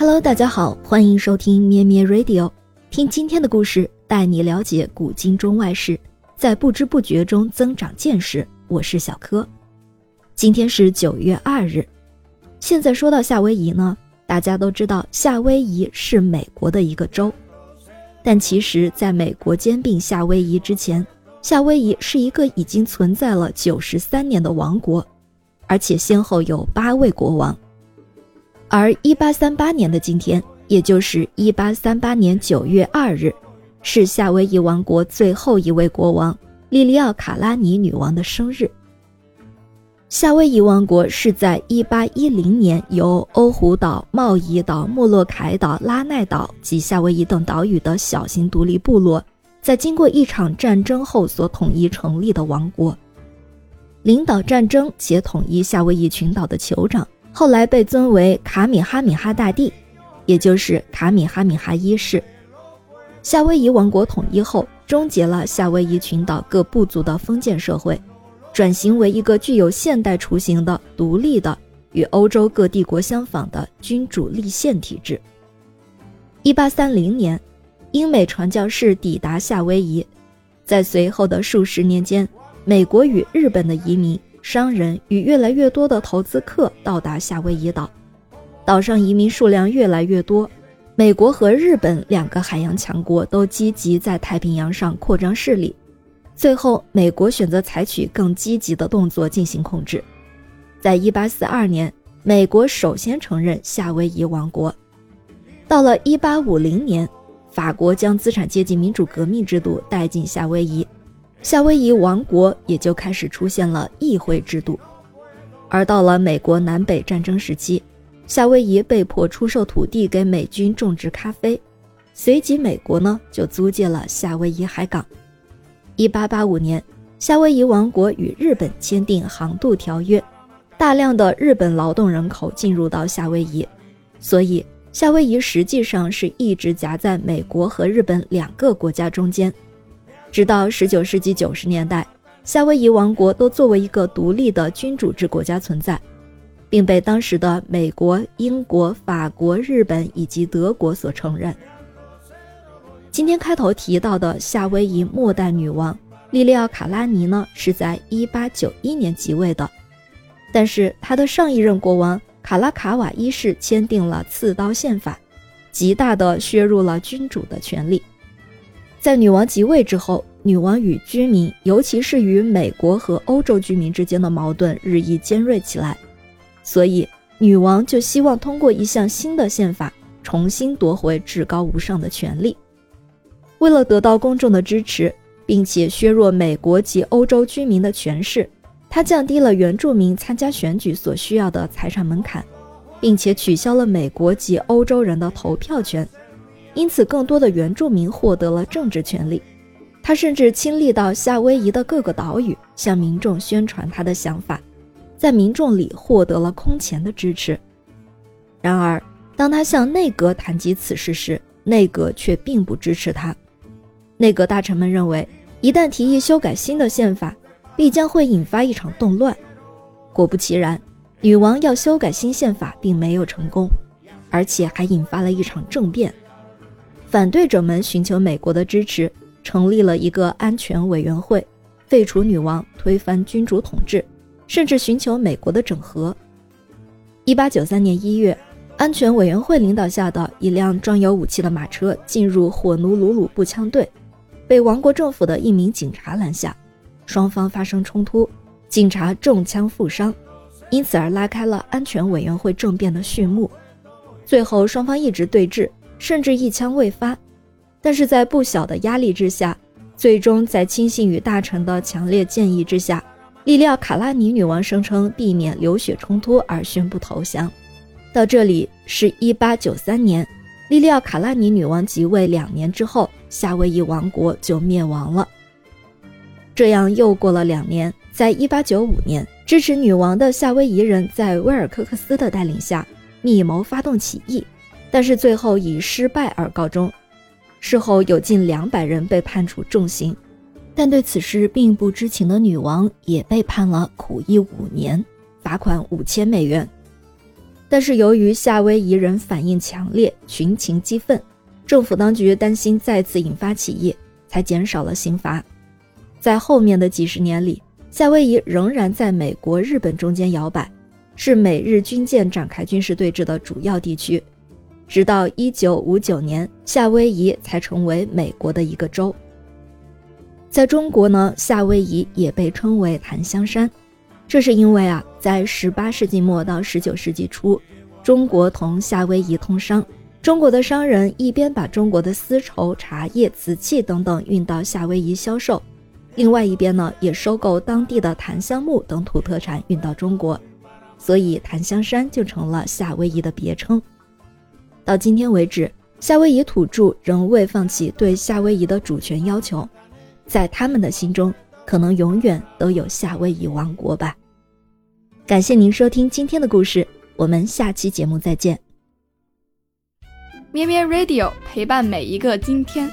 Hello，大家好，欢迎收听咩咩 Radio，听今天的故事，带你了解古今中外事，在不知不觉中增长见识。我是小柯，今天是九月二日。现在说到夏威夷呢，大家都知道夏威夷是美国的一个州，但其实，在美国兼并夏威夷之前，夏威夷是一个已经存在了九十三年的王国，而且先后有八位国王。而一八三八年的今天，也就是一八三八年九月二日，是夏威夷王国最后一位国王莉莉奥卡拉尼女王的生日。夏威夷王国是在一八一零年由欧胡岛、贸易岛、莫洛凯岛、拉奈岛及夏威夷等岛屿的小型独立部落，在经过一场战争后所统一成立的王国，领导战争且统一夏威夷群岛的酋长。后来被尊为卡米哈米哈大帝，也就是卡米哈米哈一世。夏威夷王国统一后，终结了夏威夷群岛各部族的封建社会，转型为一个具有现代雏形的独立的、与欧洲各帝国相仿的君主立宪体制。一八三零年，英美传教士抵达夏威夷，在随后的数十年间，美国与日本的移民。商人与越来越多的投资客到达夏威夷岛，岛上移民数量越来越多。美国和日本两个海洋强国都积极在太平洋上扩张势力。最后，美国选择采取更积极的动作进行控制。在一八四二年，美国首先承认夏威夷王国。到了一八五零年，法国将资产阶级民主革命制度带进夏威夷。夏威夷王国也就开始出现了议会制度，而到了美国南北战争时期，夏威夷被迫出售土地给美军种植咖啡，随即美国呢就租借了夏威夷海港。一八八五年，夏威夷王国与日本签订航渡条约，大量的日本劳动人口进入到夏威夷，所以夏威夷实际上是一直夹在美国和日本两个国家中间。直到十九世纪九十年代，夏威夷王国都作为一个独立的君主制国家存在，并被当时的美国、英国、法国、日本以及德国所承认。今天开头提到的夏威夷末代女王莉莉奥卡拉尼呢，是在一八九一年即位的，但是她的上一任国王卡拉卡瓦一世签订了刺刀宪法，极大的削弱了君主的权力。在女王即位之后，女王与居民，尤其是与美国和欧洲居民之间的矛盾日益尖锐起来，所以女王就希望通过一项新的宪法，重新夺回至高无上的权利。为了得到公众的支持，并且削弱美国及欧洲居民的权势，她降低了原住民参加选举所需要的财产门槛，并且取消了美国及欧洲人的投票权。因此，更多的原住民获得了政治权利。他甚至亲历到夏威夷的各个岛屿，向民众宣传他的想法，在民众里获得了空前的支持。然而，当他向内阁谈及此事时，内阁却并不支持他。内阁大臣们认为，一旦提议修改新的宪法，必将会引发一场动乱。果不其然，女王要修改新宪法并没有成功，而且还引发了一场政变。反对者们寻求美国的支持，成立了一个安全委员会，废除女王，推翻君主统治，甚至寻求美国的整合。一八九三年一月，安全委员会领导下的一辆装有武器的马车进入火奴鲁鲁步枪队，被王国政府的一名警察拦下，双方发生冲突，警察中枪负伤，因此而拉开了安全委员会政变的序幕。最后，双方一直对峙。甚至一枪未发，但是在不小的压力之下，最终在亲信与大臣的强烈建议之下，莉莉奥卡拉尼女王声称避免流血冲突而宣布投降。到这里是一八九三年，莉莉奥卡拉尼女王即位两年之后，夏威夷王国就灭亡了。这样又过了两年，在一八九五年，支持女王的夏威夷人在威尔科克斯的带领下，密谋发动起义。但是最后以失败而告终。事后有近两百人被判处重刑，但对此事并不知情的女王也被判了苦役五年，罚款五千美元。但是由于夏威夷人反应强烈，群情激愤，政府当局担心再次引发起义，才减少了刑罚。在后面的几十年里，夏威夷仍然在美国、日本中间摇摆，是美日军舰展开军事对峙的主要地区。直到1959年，夏威夷才成为美国的一个州。在中国呢，夏威夷也被称为檀香山，这是因为啊，在18世纪末到19世纪初，中国同夏威夷通商，中国的商人一边把中国的丝绸、茶叶、瓷器等等运到夏威夷销售，另外一边呢，也收购当地的檀香木等土特产运到中国，所以檀香山就成了夏威夷的别称。到今天为止，夏威夷土著仍未放弃对夏威夷的主权要求，在他们的心中，可能永远都有夏威夷王国吧。感谢您收听今天的故事，我们下期节目再见。咩咩 Radio 陪伴每一个今天。